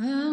In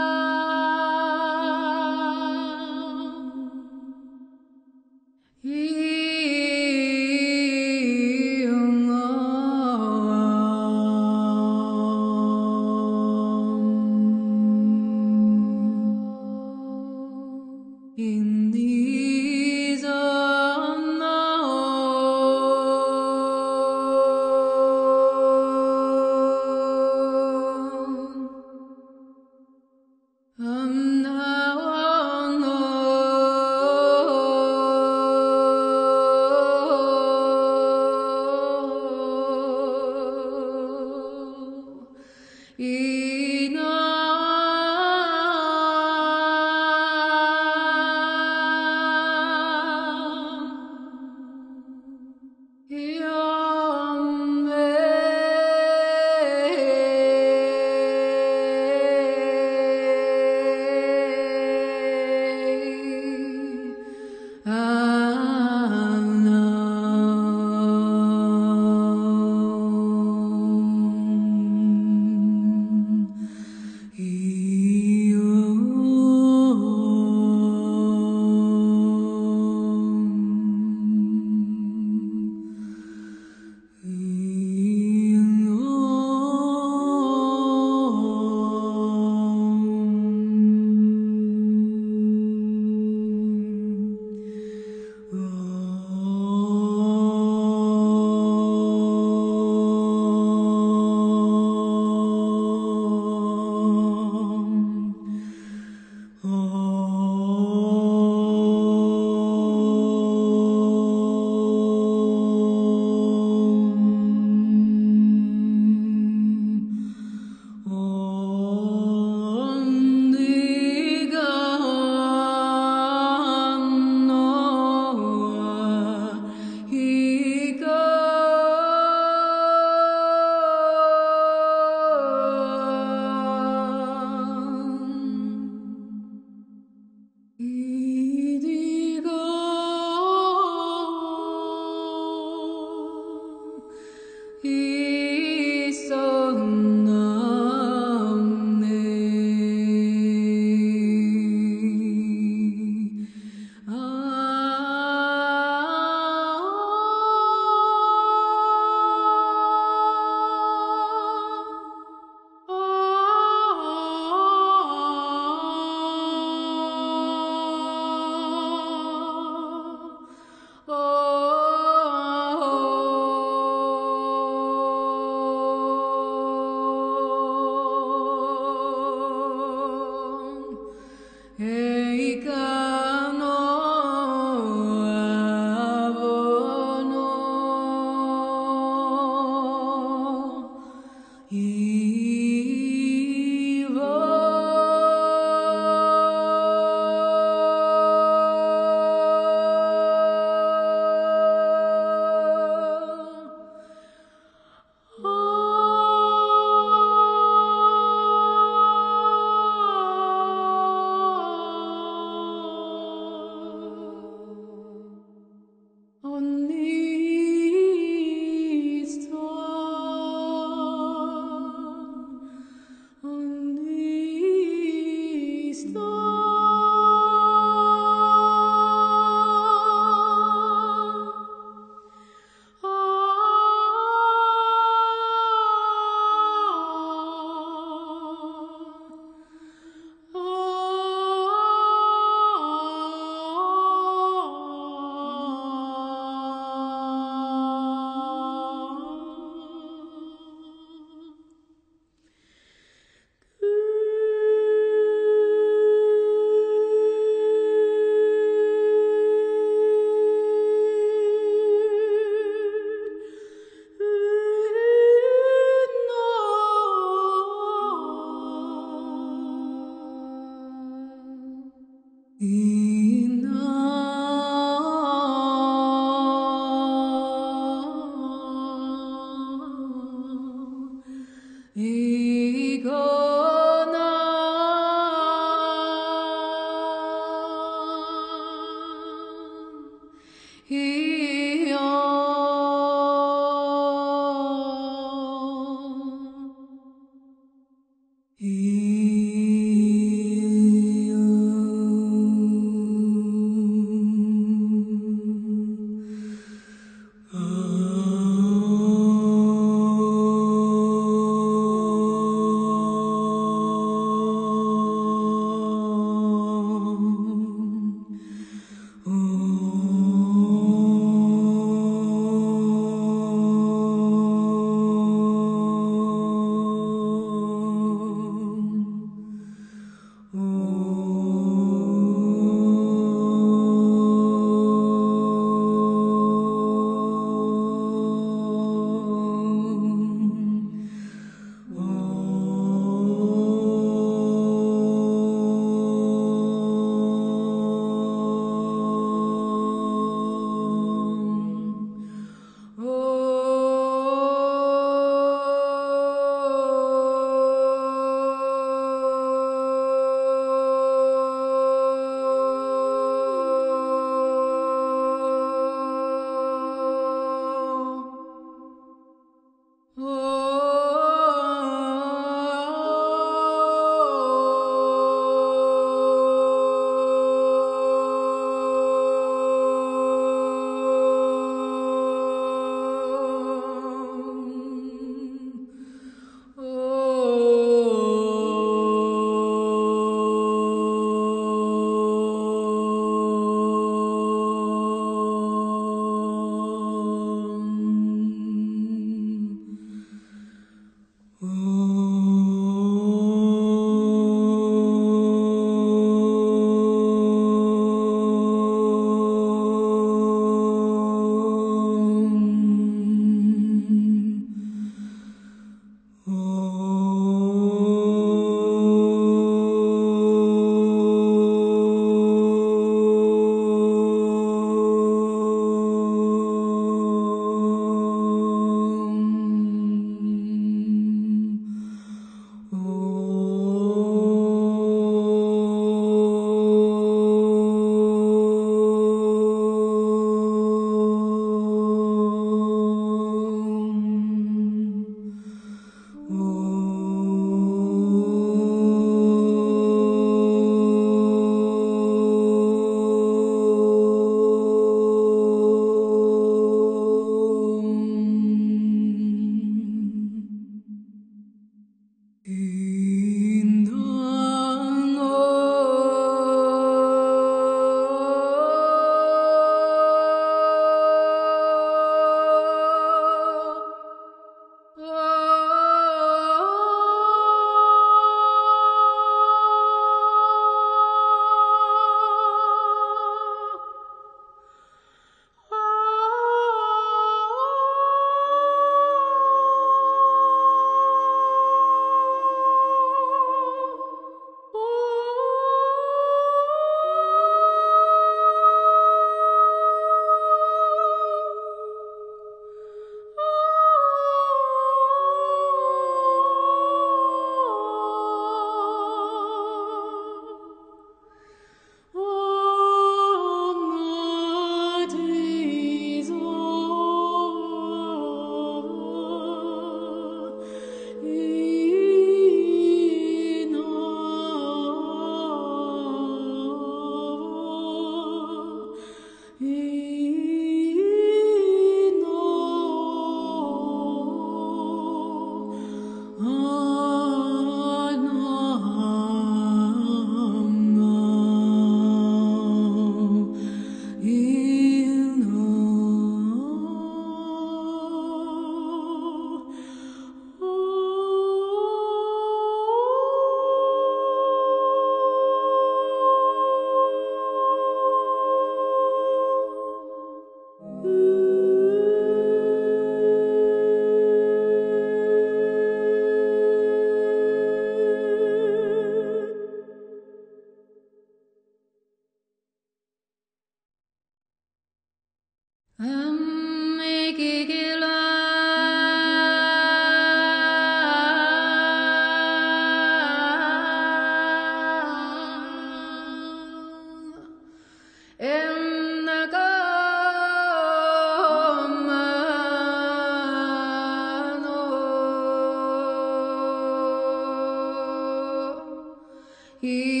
He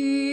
Oh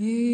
you